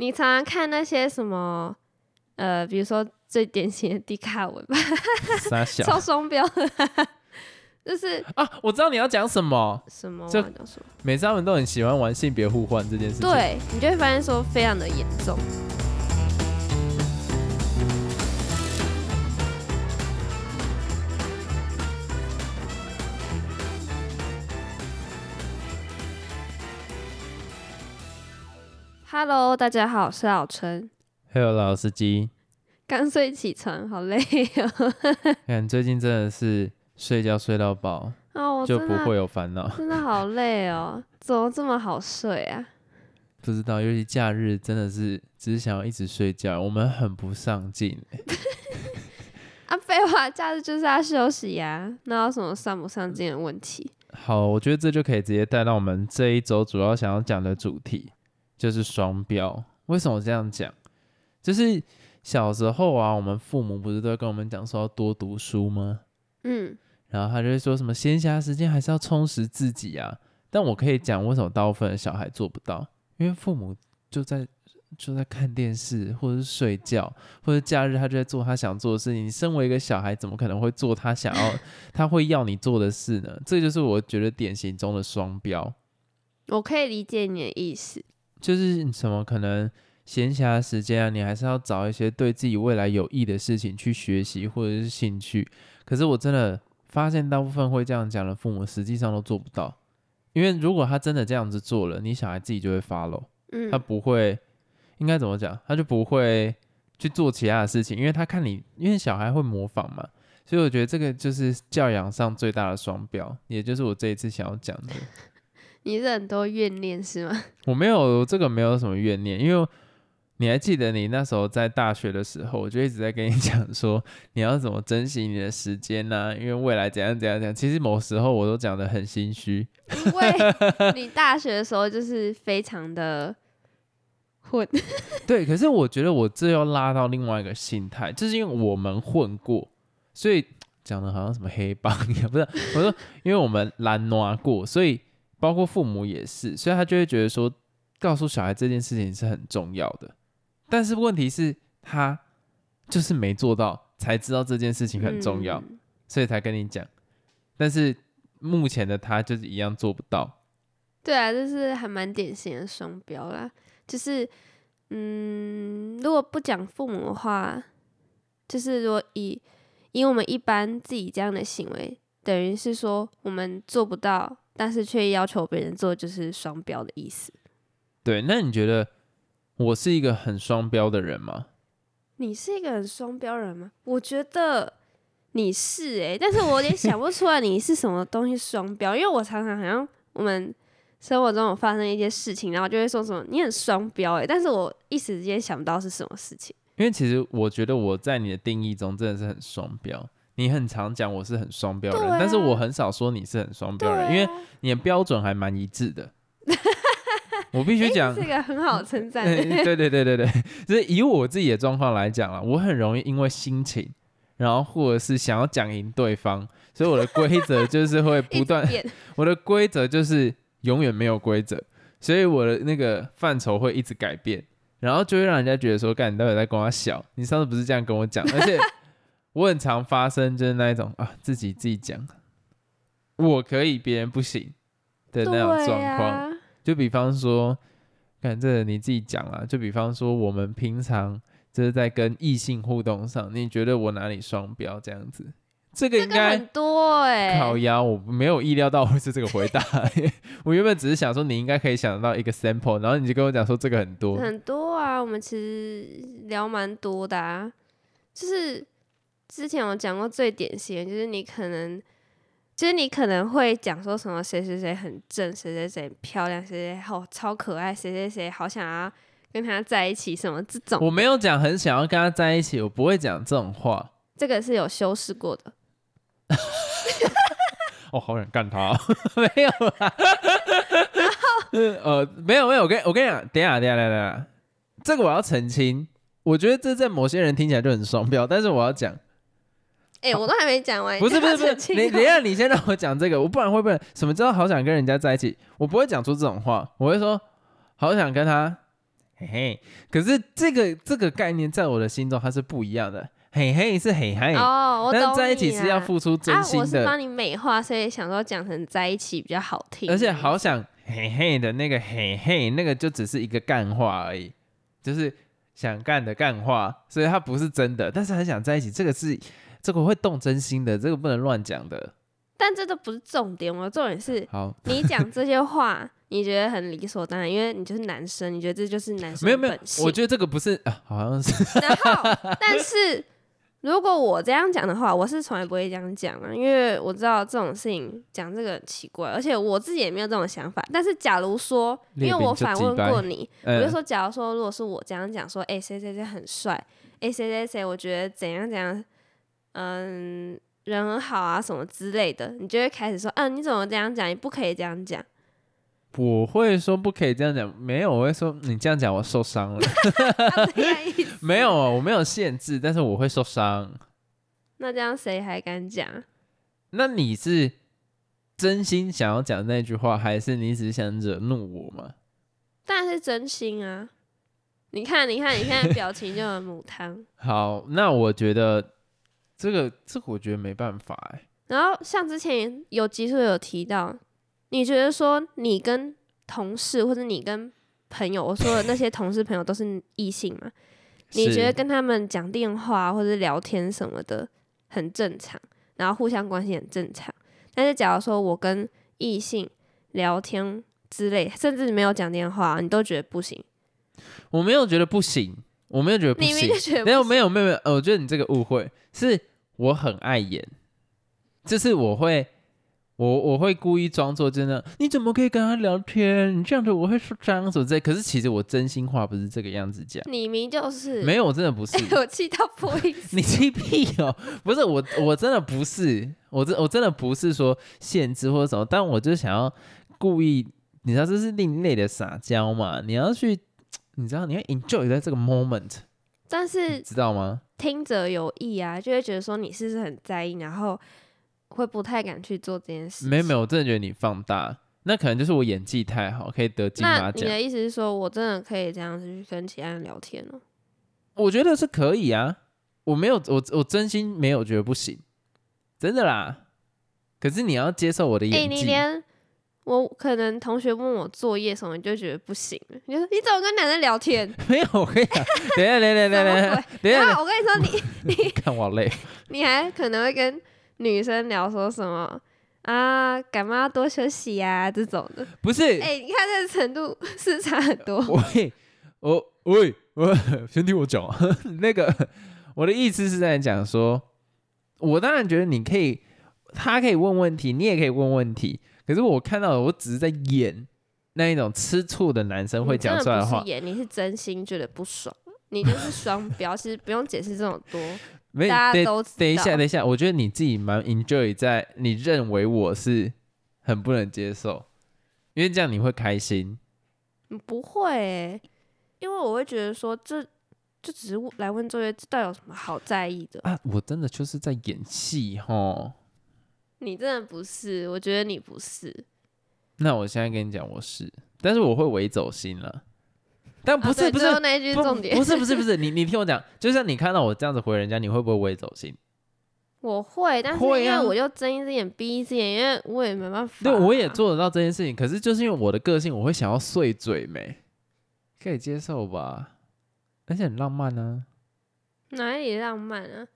你常常看那些什么，呃，比如说最典型的迪卡文吧，傻小 超双标的，就是啊！我知道你要讲什么，什么每次他们都很喜欢玩性别互换这件事情。，对你就会发现说非常的严重。Hello，大家好，我是老陈。还有老司机，刚睡起床，好累哦。看最近真的是睡觉睡到饱，就不会有烦恼。真的好累哦，怎么这么好睡啊？不知道，尤其假日真的是只是想要一直睡觉，我们很不上进欸。啊，废话，假日就是要休息呀、那有什么上不上进的问题？好，我觉得这就可以直接带到我们这一周主要想要讲的主题，就是双标。为什么这样讲？就是小时候啊，我们父母不是都会跟我们讲说要多读书吗？嗯，然后他就会说什么闲暇时间还是要充实自己啊。但我可以讲为什么大部分的小孩做不到，因为父母就在就在看电视，或者是睡觉，或者假日他就在做他想做的事情。你身为一个小孩，怎么可能会做他想要他会要你做的事呢？这就是我觉得典型中的双标，我可以理解你的意思。就是什么可能闲暇时间啊，你还是要找一些对自己未来有益的事情去学习或者是兴趣。可是我真的发现，大部分会这样讲的父母，实际上都做不到。因为如果他真的这样子做了，你小孩自己就会 follow，嗯他，不会，应该怎么讲？他就不会去做其他的事情，因为他看你，因为小孩会模仿嘛。所以我觉得这个就是教养上最大的双标，也就是我这一次想要讲的。你是很多怨念是吗？我没有这个没有什么怨念，因为你还记得你那时候在大学的时候，我就一直在跟你讲说你要怎么珍惜你的时间呐、因为未来怎样怎样怎样。其实某时候我都讲的很心虚，因为你大学的时候就是非常的混，对。可是我觉得我这要拉到另外一个心态，就是因为我们混过，所以讲的好像什么黑帮一样，不是？我说因为我们蓝拿过，所以包括父母也是，所以他就会觉得说，告诉小孩这件事情是很重要的。但是问题是，他就是没做到，才知道这件事情很重要，嗯所以才跟你讲。但是目前的他就是一样做不到。对啊，就是还蛮典型的双标啦。就是，嗯，如果不讲父母的话，就是如果以以我们一般自己这样的行为，等于是说我们做不到，但是却要求别人做，就是双标的意思。对，那你觉得我是一个很双标的人吗？你是一个很双标人吗？我觉得你是诶、但是我有点想不出来你是什么东西双标，因为我常常好像我们生活中有发生一些事情，然后就会说什么你很双标诶、但是我一时之间想不到是什么事情。因为其实我觉得我在你的定义中真的是很双标。你很常讲我是很双标的人，啊但是我很少说你是很双标的人，因为你的标准还蛮一致的。我必须讲这，个很好的称赞、对对对对对对，就是以我自己的状况来讲啊，我很容易因为心情，然后或者是想要讲赢对方，所以我的规则 就是会不断，我的规则就是永远没有规则，所以我的那个范畴会一直改变，然后就会让人家觉得说，干你到底在跟我小？你上次不是这样跟我讲？而且我很常发生就是那一种啊，自己自己讲，我可以，别人不行的那种对状况。啊，就比方说，看这个你自己讲啦。就比方说，我们平常就是在跟异性互动上，你觉得我哪里双标这样子？这个这个应该很多诶、靠腰，我没有意料到会是这个回答。我原本只是想说，你应该可以想得到一个 sample，然后你就跟我讲说这个很多。很多啊，我们其实聊蛮多的啊。就是之前我讲过最典型的，就是你可能，就是你可能会讲说什么谁谁谁很正，谁谁谁漂亮，谁谁好超可爱，谁谁谁好想要跟他在一起，什么这种，我没有讲很想要跟他在一起，我不会讲这种话。这个是有修饰过的。哦，好想干他、没有啦。呃，没有没有，我跟我跟你讲，等一下等一下等一下下，这个我要澄清。我觉得这在某些人听起来就很双标，但是我要讲，哎、我都还没讲完，不是不是不是，你你等一下你先让我讲这个，我不然会不会什么叫好想跟人家在一起？我不会讲出这种话，我会说好想跟他嘿嘿。可是这个这个概念在我的心中它是不一样的，嘿嘿是嘿嘿，哦，我但是在一起是要付出真啊，心的，我是帮你美化，所以想说讲成在一起比较好听，而且好想嘿嘿的那个嘿嘿，那个就只是一个干话而已，就是想干的干话，所以它不是真的，但是很想在一起，这个是这个会动真心的，这个不能乱讲的。但这都不是重点，我的重点是好，你讲这些话，你觉得很理所当然，因为你就是男生，你觉得这就是男生没有没有。我觉得这个不是啊，好像是然后，但是如果我这样讲的话，我是从来不会这样讲啊，因为我知道这种事情讲这个很奇怪，而且我自己也没有这种想法。但是假如说，因为我反问过你，我就嗯说，假如说如果是我这样讲说，哎、谁谁谁很帅，哎、谁谁谁我觉得怎样怎样，嗯，人很好啊什么之类的，你就会开始说，嗯、你怎么这样讲？你不可以这样讲。我会说不可以这样讲，没有，我会说你这样讲我受伤了，没有，我没有限制，但是我会受伤。那这样谁还敢讲？那你是真心想要讲那句话，还是你只是想惹怒我吗？当然是真心啊！你看，你看，你看，表情就很母汤。好，那我觉得这个这个我觉得没办法哎、然后像之前有集数有提到，你觉得说你跟同事或者你跟朋友，我说的那些同事朋友都是异性嘛？你觉得跟他们讲电话或者聊天什么的很正常，然后互相关系很正常。但是假如说我跟异性聊天之类，甚至没有讲电话，你都觉得不行，我没有觉得不行，我没有觉得不行。你明明就，觉得没有没有没有没有，呃我觉得你这个误会是我很爱演，就是我会我我会故意装作真的，你怎么可以跟他聊天？你这样子我会说脏什么之类。可是其实我真心话不是这个样子讲，你明就是没有，我真的不是。我气到破音。你气屁哦！不是我，我真的不是，我真我真的不是说限制或者什么，但我就想要故意，你知道这是另类的撒娇嘛？你要去，你知道你要 enjoy 在这个 moment，但是知道吗？听者有意啊，就会觉得说你是不是很在意，然后会不太敢去做这件事。没有没有，我真的觉得你放大，那可能就是我演技太好，可以得金马奖。那你的意思是说我真的可以这样子去跟其他人聊天哦？我觉得是可以啊，我没有，我我真心没有觉得不行，真的啦。可是你要接受我的哎、演技，你连我可能同学问我作业什么，你就觉得不行了，你就说你怎么跟男生聊天？没有，我跟你讲，等一下，等一下，等一下，等一下，我跟你说，你你 看我累。你还可能会跟女生聊说什么啊，感冒要多休息呀、这种的。不是，哎、你看这个程度是差很多。喂，我喂，我先听我讲啊。那个，我的意思是在讲说，我当然觉得你可以，他可以问问题，你也可以问问题。可是我看到的，我只是在演那一种吃醋的男生会讲出来话的不是。演，你是真心觉得不爽，你就是双标。其实不用解释这么多，没，大家都。等一下，等一下，我觉得你自己蛮 enjoy 在你认为我是很不能接受，因为这样你会开心。嗯不会、欸，因为我会觉得说这就只是来问作业，这到底有什么好在意的？啊，我真的就是在演戏吼。你真的不是，我觉得你不是。那我现在跟你讲，我是，但是我会围走心了。但不啊是、不是那一句不重点，不是不是不是，你你听我讲，就像你看到我这样子回人家，你会不会围走心？我会，但是因为我就睁一只眼闭一只眼，因为我也没办法、对，我也。做得到这件事情，可是就是因为我的个性，我会想要碎嘴没，可以接受吧？而且很浪漫呢、哪里浪漫啊？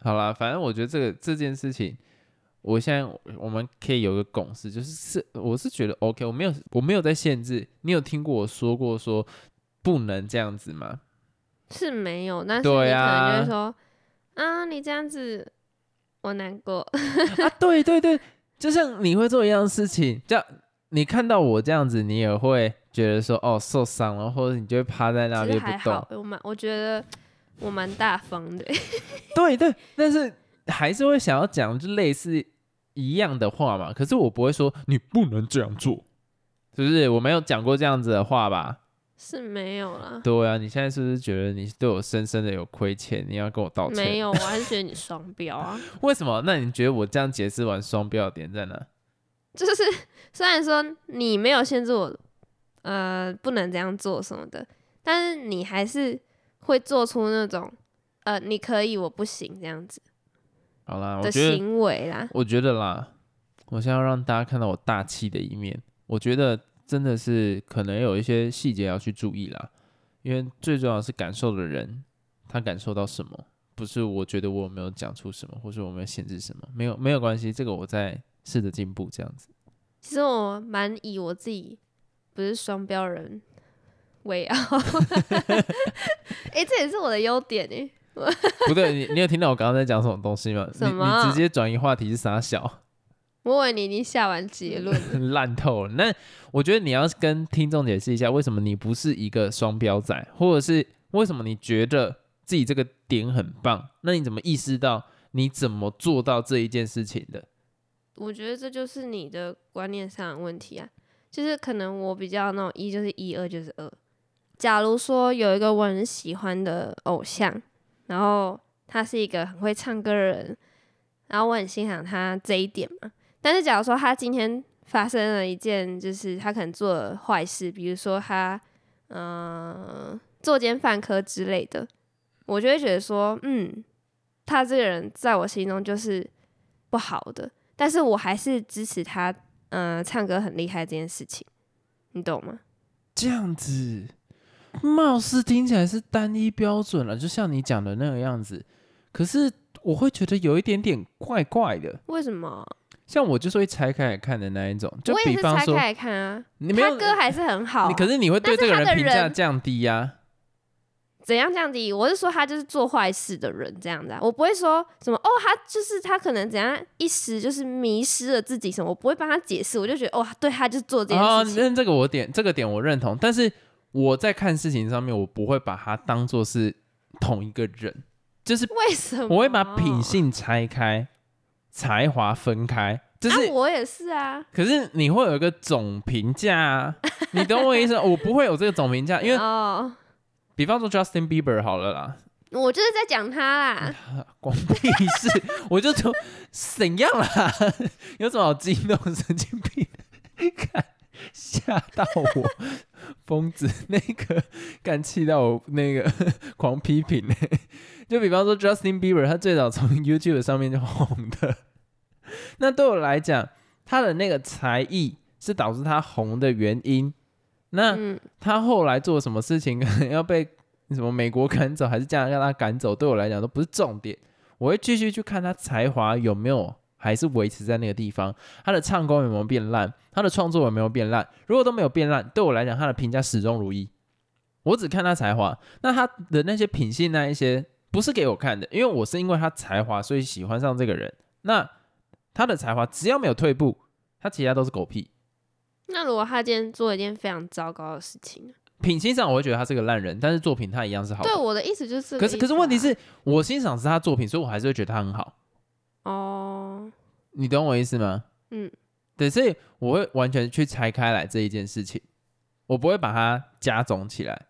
好啦，反正我觉得这个这件事情，我现在我们可以有个共识，就是是我是觉得 OK，我没有我没有在限制。你有听过我说过说不能这样子吗？是没有，但是你可能就会说啊，你这样子我难过。啊，对对对，就像你会做一样事情，这样你看到我这样子，你也会觉得说哦受伤了，或者你就会趴在那边不动我蛮我觉得我蛮大方的。对对，但是还是会想要讲就类似一样的话嘛。可是我不会说你不能这样做，是不是？我没有讲过这样子的话吧？是没有啦，对啊，你现在是不是觉得你对我深深的有亏欠？你要跟我道歉？没有，我还是觉得你双标啊。为什么？那你觉得我这样解释完双标的点在哪？就是虽然说你没有限制我，呃，不能这样做什么的，但是你还是会做出那种呃你可以我不行这样子好啦，我的觉得行为啦。我觉得啦，我现在要让大家看到我大气的一面。我觉得真的是可能有一些细节要去注意啦，因为最重要的是感受的人，他感受到什么，不是我觉得我有没有讲出什么，或是我没有限制什么，没有没有关系，这个我在试着进步这样子。其实我蛮以我自己不是双标人为傲，哎、这也是我的优点哎、不对，你你有听到我刚刚在讲什么东西吗？什么你你直接转移话题是傻小，我以为你已经下完结论了，烂透了。那我觉得你要跟听众解释一下，为什么你不是一个双标仔，或者是为什么你觉得自己这个点很棒？那你怎么意识到你怎么做到这一件事情的？我觉得这就是你的观念上的问题啊，就是可能我比较那种一就是一，二就是二。假如说有一个我很喜欢的偶像，然后他是一个很会唱歌的人，然后我很欣赏他这一点嘛。但是假如说他今天发生了一件，就是他可能做了坏事，比如说他嗯、呃、作奸犯科之类的，我就会觉得说，嗯，他这个人在我心中就是不好的。但是我还是支持他，嗯、唱歌很厉害这件事情，你懂吗？这样子，貌似听起来是单一标准了，就像你讲的那个样子。可是我会觉得有一点点怪怪的，为什么？像我就是会拆开来看的那一种。就我也是比方说，拆开来看啊，你他歌还是很好可是你会对这个人评价降低呀、怎样降低？我是说他就是做坏事的人这样子、啊，我不会说什么哦，他就是他可能怎样一时就是迷失了自己什么，我不会帮他解释，我就觉得哦，对他就是做这件哦，事情。那这个我点这个点我认同，但是我在看事情上面，我不会把它当做是同一个人，就是为什么？我会把品性拆开，才华分开，就是。啊，我也是啊，可是你会有一个总评价啊，你懂我意思？我不会有这个总评价，因为哦，比方说 Justin Bieber 好了啦，我就是在讲他啦。关屁事，我就说怎样啦？有什么好激动？神经病！看吓到我，疯子 那个敢气到我那个 狂批评呢、就比方说 Justin Bieber，他最早从 YouTube 上面就红的，那对我来讲，他的那个才艺是导致他红的原因。那嗯，他后来做什么事情，可能要被什么美国赶走，还是加拿大赶走，对我来讲都不是重点。我会继续去看他才华有没有还是维持在那个地方，他的唱功有没有变烂，他的创作有没有变烂。如果都没有变烂，对我来讲，他的评价始终如一。我只看他才华，那他的那些品性那一些不是给我看的，因为我是因为他才华所以喜欢上这个人。那他的才华只要没有退步，他其他都是狗屁。那如果他今天做了一件非常糟糕的事情呢？品性上我会觉得他是个烂人，但是作品他一样是好的对，。我的意思就是这个可是可是问题是我欣赏是他作品，所以我还是会觉得他很好。哦，你懂我意思吗？嗯，对，所以我会完全去拆开来这一件事情，我不会把它加总起来。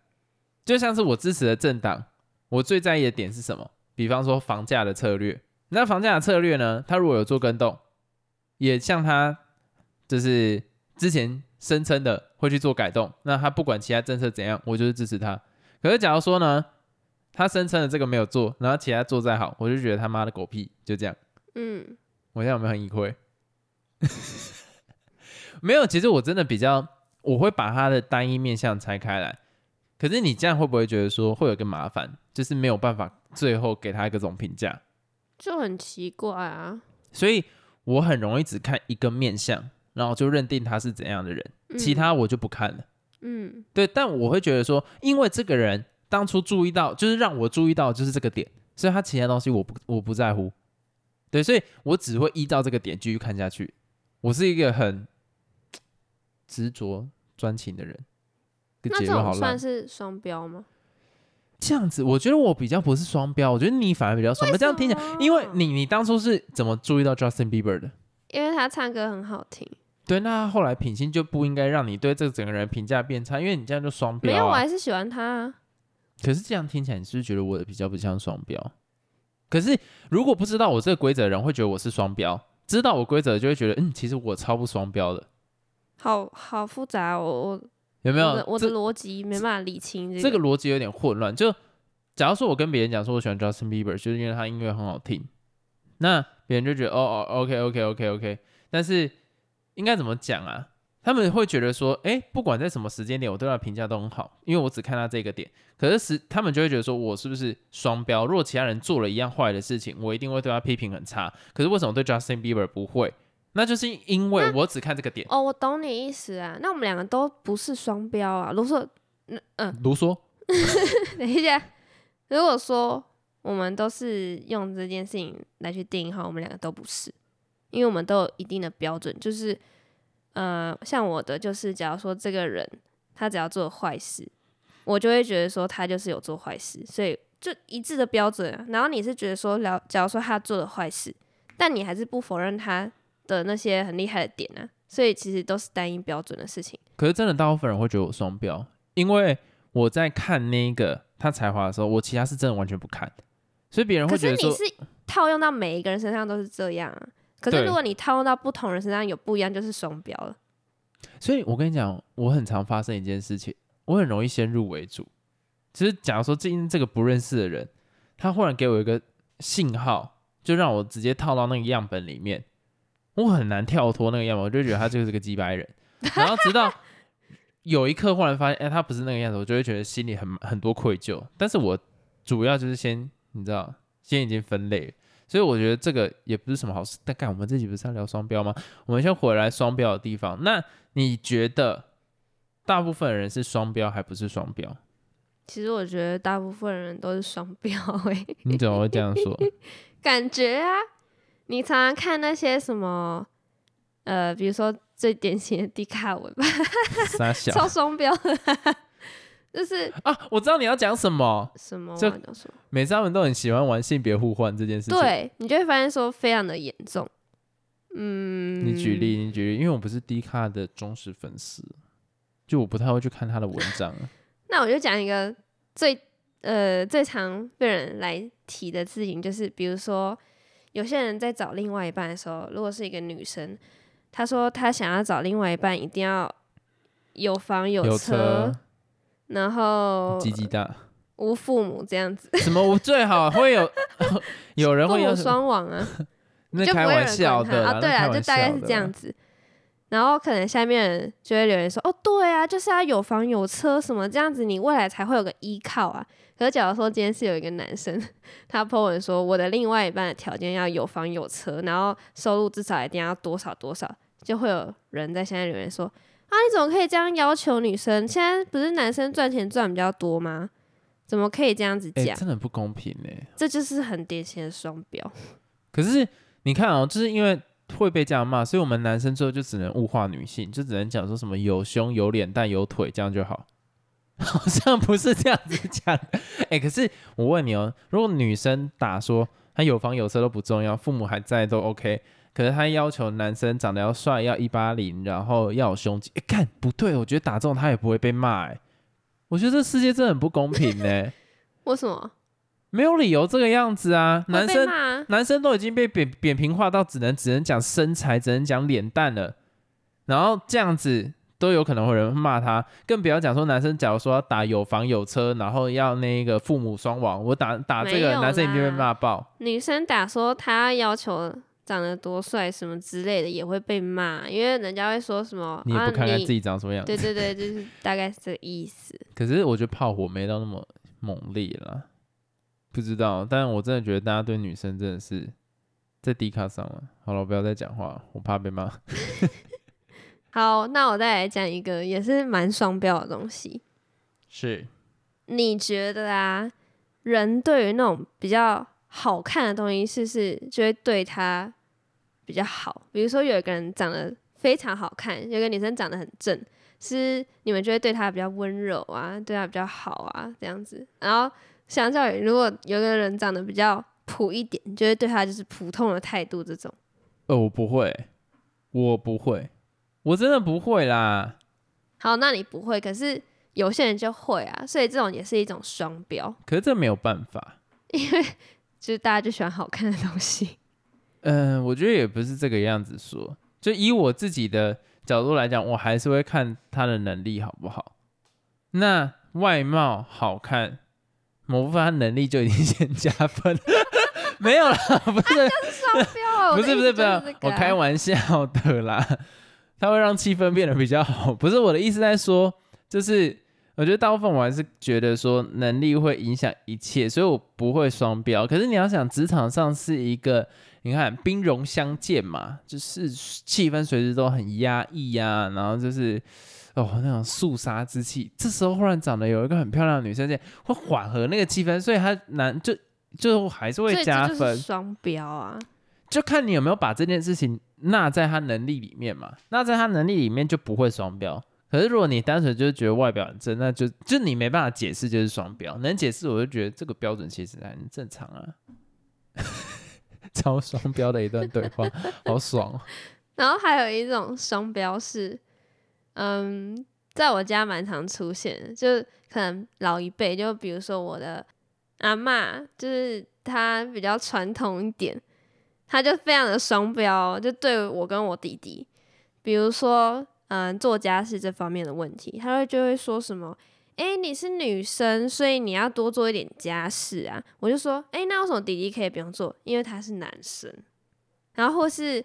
就像是我支持的政党，我最在意的点是什么？比方说房价的策略。那房价的策略呢？他如果有做跟动，也像他就是之前声称的会去做改动，那他不管其他政策怎样，我就是支持他。可是假如说呢，他声称的这个没有做，然后其他做再好，我就觉得他妈的狗屁，就这样。嗯，我现在有没有很隐晦？没有，其实我真的比较，我会把它的单一面相拆开来。可是你这样会不会觉得说会有一个麻烦，就是没有办法最后给他一个总评价？就很奇怪啊。所以我很容易只看一个面相，然后就认定他是怎样的人，嗯其他我就不看了。嗯对，但我会觉得说，因为这个人当初注意到，就是让我注意到就是这个点，所以他其他东西我不我不在乎。对，所以我只会依照这个点继续看下去。我是一个很执着专情的人。这那这。种算是双标吗？这样子，我觉得我比较不是双标，我觉得你反而比较双标。这样听起来，因为你你当初是怎么注意到 Justin Bieber 的？因为他唱歌很好听。对，那后来品性就不应该让你对这整个人评价变差，因为你这样就双标没有。我还是喜欢他啊。可是这样听起来，你是不是觉得我的比较不像双标？可是如果不知道我这个规则的人，会觉得我是双标；知道我规则，就会觉得嗯，其实我超不双标的。好好复杂哦，我有没有？我的我的逻辑没办法理清这这个逻辑有点混乱。就假如说我跟别人讲说我喜欢 Justin Bieber，就是因为他音乐很好听，那别人就觉得哦哦，OK OK OK OK，但是应该怎么讲啊？他们会觉得说，哎、不管在什么时间点，我对他的评价都很好，因为我只看他这个点。可是时他们就会觉得说，我是不是双标？如果其他人做了一样坏的事情，我一定会对他批评很差。可是为什么对 Justin Bieber 不会？那就是因为我只看这个点。哦，我懂你意思啊。那我们两个都不是双标啊。如果说，嗯嗯，卢说，等一下，如果说我们都是用这件事情来去定义话，我们两个都不是，因为我们都有一定的标准，就是呃，像我的就是，假如说这个人他只要做坏事，我就会觉得说他就是有做坏事，所以就一致的标准啊。然后你是觉得说，了，假如说他做了坏事，但你还是不否认他的那些很厉害的点啊，所以其实都是单一标准的事情。可是真的大部分人会觉得我双标，因为我在看那个他才华的时候，我其他是真的完全不看，所以别人会觉得你是套用到每一个人身上都是这样啊。可是如果你套用到不同人身上有不一样，就是双标了。所以我跟你讲，我很常发生一件事情，我很容易先入为主。其实，假如说今天这个不认识的人，他忽然给我一个信号，就让我直接套到那个样本里面，我很难跳脱那个样子，我就觉得他就是个鸡掰人。然后直到有一刻忽然发现，哎、他不是那个样子，我就会觉得心里很很多愧疚。但是我主要就是先，你知道，先已经分类了。所以我觉得这个也不是什么好事。但干，我们这集不是要聊双标吗？我们先回来双标的地方。那你觉得大部分人是双标还不是双标？其实我觉得大部分人都是双标诶、你怎么会这样说？感觉啊，你常常看那些什么，呃，比如说最典型的迪卡文吧，傻小超双标就是啊！我知道你要讲什么。什么每次他们都很喜欢玩性别互换这件事情。，对你就会发现说非常的严重。嗯，你举例，你举例，因为我不是迪卡的忠实粉丝，就我不太会去看他的文章。那我就讲一个最呃最常被人来提的事情，就是比如说有些人在找另外一半的时候，如果是一个女生，她说她想要找另外一半一定要有房有车，车，然后鸡鸡大，无父母这样子，什么？无最好会有 有人会有双亡啊，那就不开玩会有人笑的啊。对啊，就大概是这样子。然后可能下面人就会留言说：“哦，对啊，就是要有房有车什么这样子，你未来才会有个依靠啊。”可是假如说今天是有一个男生，他 po 文说我的另外一半的条件要有房有车，然后收入至少一定要多少多少，就会有人在下面留言说：“啊，你怎么可以这样要求女生？现在不是男生赚钱赚比较多吗？怎么可以这样子哎、讲？真的不公平哎、这就是很典型的双标。可是你看哦，就是因为会被这样骂，所以我们男生最后就只能物化女性，就只能讲说什么有胸、有脸蛋、有腿这样就好。好像不是这样子讲的。哎、可是我问你哦，如果女生打说她有房有车都不重要，父母还在都 OK，可是她要求男生长得要帅，要一八零，然后要有胸肌，哎、看不对，我觉得打这种他也不会被骂，哎，我觉得这世界真的很不公平呢，为什么？没有理由这个样子啊，男生男生都已经被扁扁平化到只能只能讲身材，只能讲脸蛋了，然后这样子都有可能会有人骂他，更不要讲说男生假如说要打有房有车，然后要那个父母双亡，我打打这个男生一定被骂爆。女生打说她要求长得多帅什么之类的，也会被骂，因为人家会说什么你也不看看啊、自己长什么样。子，对对对，就是大概是这个意思。可是我觉得炮火没到那么猛烈啦，不知道，但我真的觉得大家对女生真的是在低卡上了。好了，我不要再讲话，我怕被骂。好，那我再来讲一个也是蛮双标的东西。是，你觉得啊，人对于那种比较好看的东西，是不是就会对他比较好？比如说有一个人长得非常好看，有个女生长得很正，是你们就会对她比较温柔啊，对她比较好啊，这样子。然后相较于如果有个人长得比较普一点，你就会对他就是普通的态度这种。呃，我不会，我不会，我真的不会啦。好，那你不会，可是有些人就会啊，所以这种也是一种双标，可是这没有办法。因为就是大家就喜欢好看的东西。嗯、我觉得也不是这个样子说。就以我自己的角度来讲，我还是会看他的能力好不好。那外貌好看，某部分他能力就已经 先加分。没有啦，不是，双标啊！不是，不是，不是，我开。玩笑的啦。他会让气氛变得比较好，不是我的意思在说，就是我觉得大部分我还是觉得说能力会影响一切，所以我不会双标。可是你要想，职场上是一个，你看兵戎相见嘛，就是气氛随时都很压抑呀、然后就是哦那种肃杀之气。这时候忽然长得有一个很漂亮的女生，这样会缓和那个气氛，所以他男就就还是会加分。双标啊！就看你有没有把这件事情纳在他能力里面嘛。纳在他能力里面就不会双标。可是如果你单纯就是觉得外表很正，那就就你没办法解释就是双标。能解释，我就觉得这个标准其实很正常啊。超双标的一段对话，好爽哦！然后还有一种双标是，嗯，在我家蛮常出现，就是可能老一辈，就比如说我的阿嬷，就是她比较传统一点，她就非常的双标，就对我跟我弟弟，比如说嗯做家事这方面的问题，她会就会说什么。诶，你是女生，所以你要多做一点家事啊！我就说，诶，那为什么弟弟可以不用做？因为他是男生。然后或是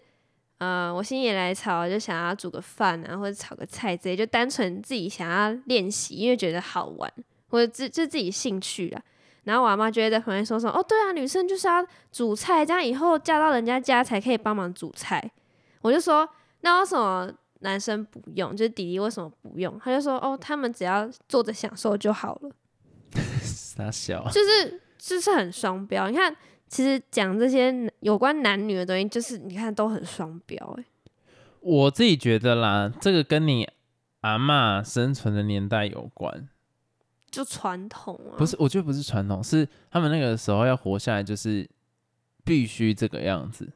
呃，我心血来潮就想要煮个饭啊，或者炒个菜之类，就单纯自己想要练习，因为觉得好玩，或者自就自己兴趣啦。然后我阿妈就会在旁边说说，哦，对啊，女生就是要煮菜，这样以后嫁到人家家才可以帮忙煮菜。我就说，那为什么男生不用？就是弟弟为什么不用？他就说，哦，他们只要坐着享受就好了。傻小，就是就是很双标。你看，其实讲这些有关男女的东西，就是你看都很双标、欸。我自己觉得啦，这个跟你阿嬷生存的年代有关。就传统啊，不是，我觉得不是传统，是他们那个时候要活下来，就是必须这个样子。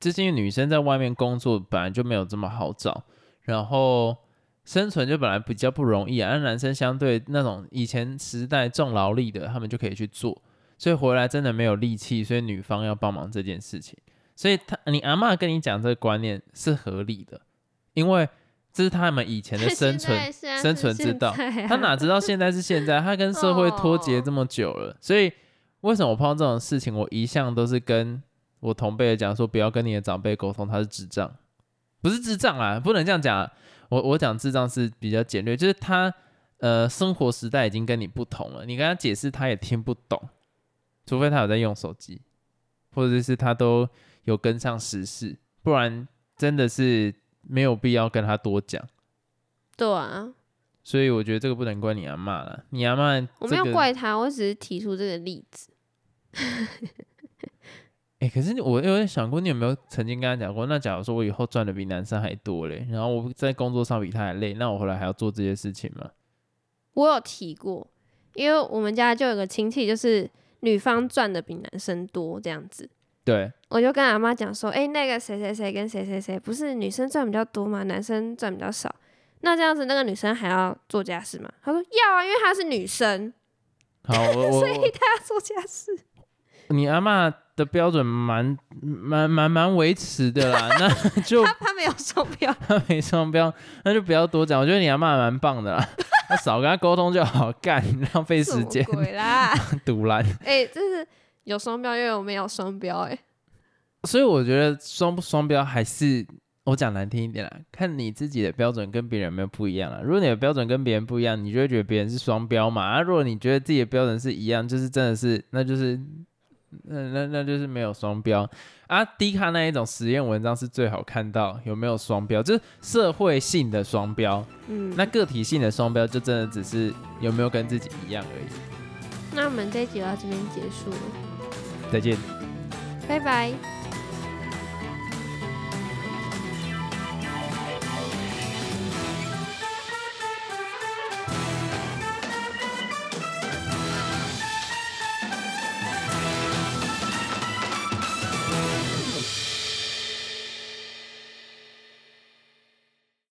就是因为女生在外面工作本来就没有这么好找，然后生存就本来比较不容易啊。那男生相对那种以前时代重劳力的，他们就可以去做，所以回来真的没有力气，所以女方要帮忙这件事情。所以他你阿妈跟你讲这个观念是合理的，因为这是他们以前的 生存生存之道。啊他哪知道现在是现在？他跟社会脱节这么久了，所以为什么我碰到这种事情，我一向都是跟我同辈的讲说，不要跟你的长辈沟通，他是智障，不是智障啊，不能这样讲啊。我我讲智障是比较简略，就是他呃生活时代已经跟你不同了，你跟他解释他也听不懂，除非他有在用手机，或者是他都有跟上时事，不然真的是没有必要跟他多讲。对啊，所以我觉得这个不能怪你阿妈了，你阿妈、这个、我没有怪他，我只是提出这个例子。哎、可是我有点想过，你有没有曾经跟他讲过？那假如说我以后赚的比男生还多嘞，然后我在工作上比他还累，那我回来还要做这些事情吗？我有提过，因为我们家就有个亲戚，就是女方赚的比男生多这样子。对，我就跟阿妈讲说，哎、那个谁谁谁跟谁谁谁，不是女生赚比较多吗？男生赚比较少。那这样子，那个女生还要做家事吗？她说要啊，因为她是女生，好，所以她要做家事。我你阿妈的标准蛮蛮蛮蛮维持的啦，那就他他没有双标，他没双标，那就不要多讲。我觉得你阿妈蛮棒的啦，那少跟他沟通就好，干浪费时间什，么鬼啦！堵拦。哎、这是有双标，因为我没有双标、哎，所以我觉得双不双标还是我讲难听一点啦，看你自己的标准跟别人有没有不一样啦。如果你的标准跟别人不一样，你就会觉得别人是双标嘛。啊，如果你觉得自己的标准是一样，就是真的是，那就是那那那就是没有双标啊。低卡那一种实验文章是最好看到有没有双标，就是社会性的双标。嗯，那个体性的双标就真的只是有没有跟自己一样而已。那我们这一集到这边结束了，再见。拜拜。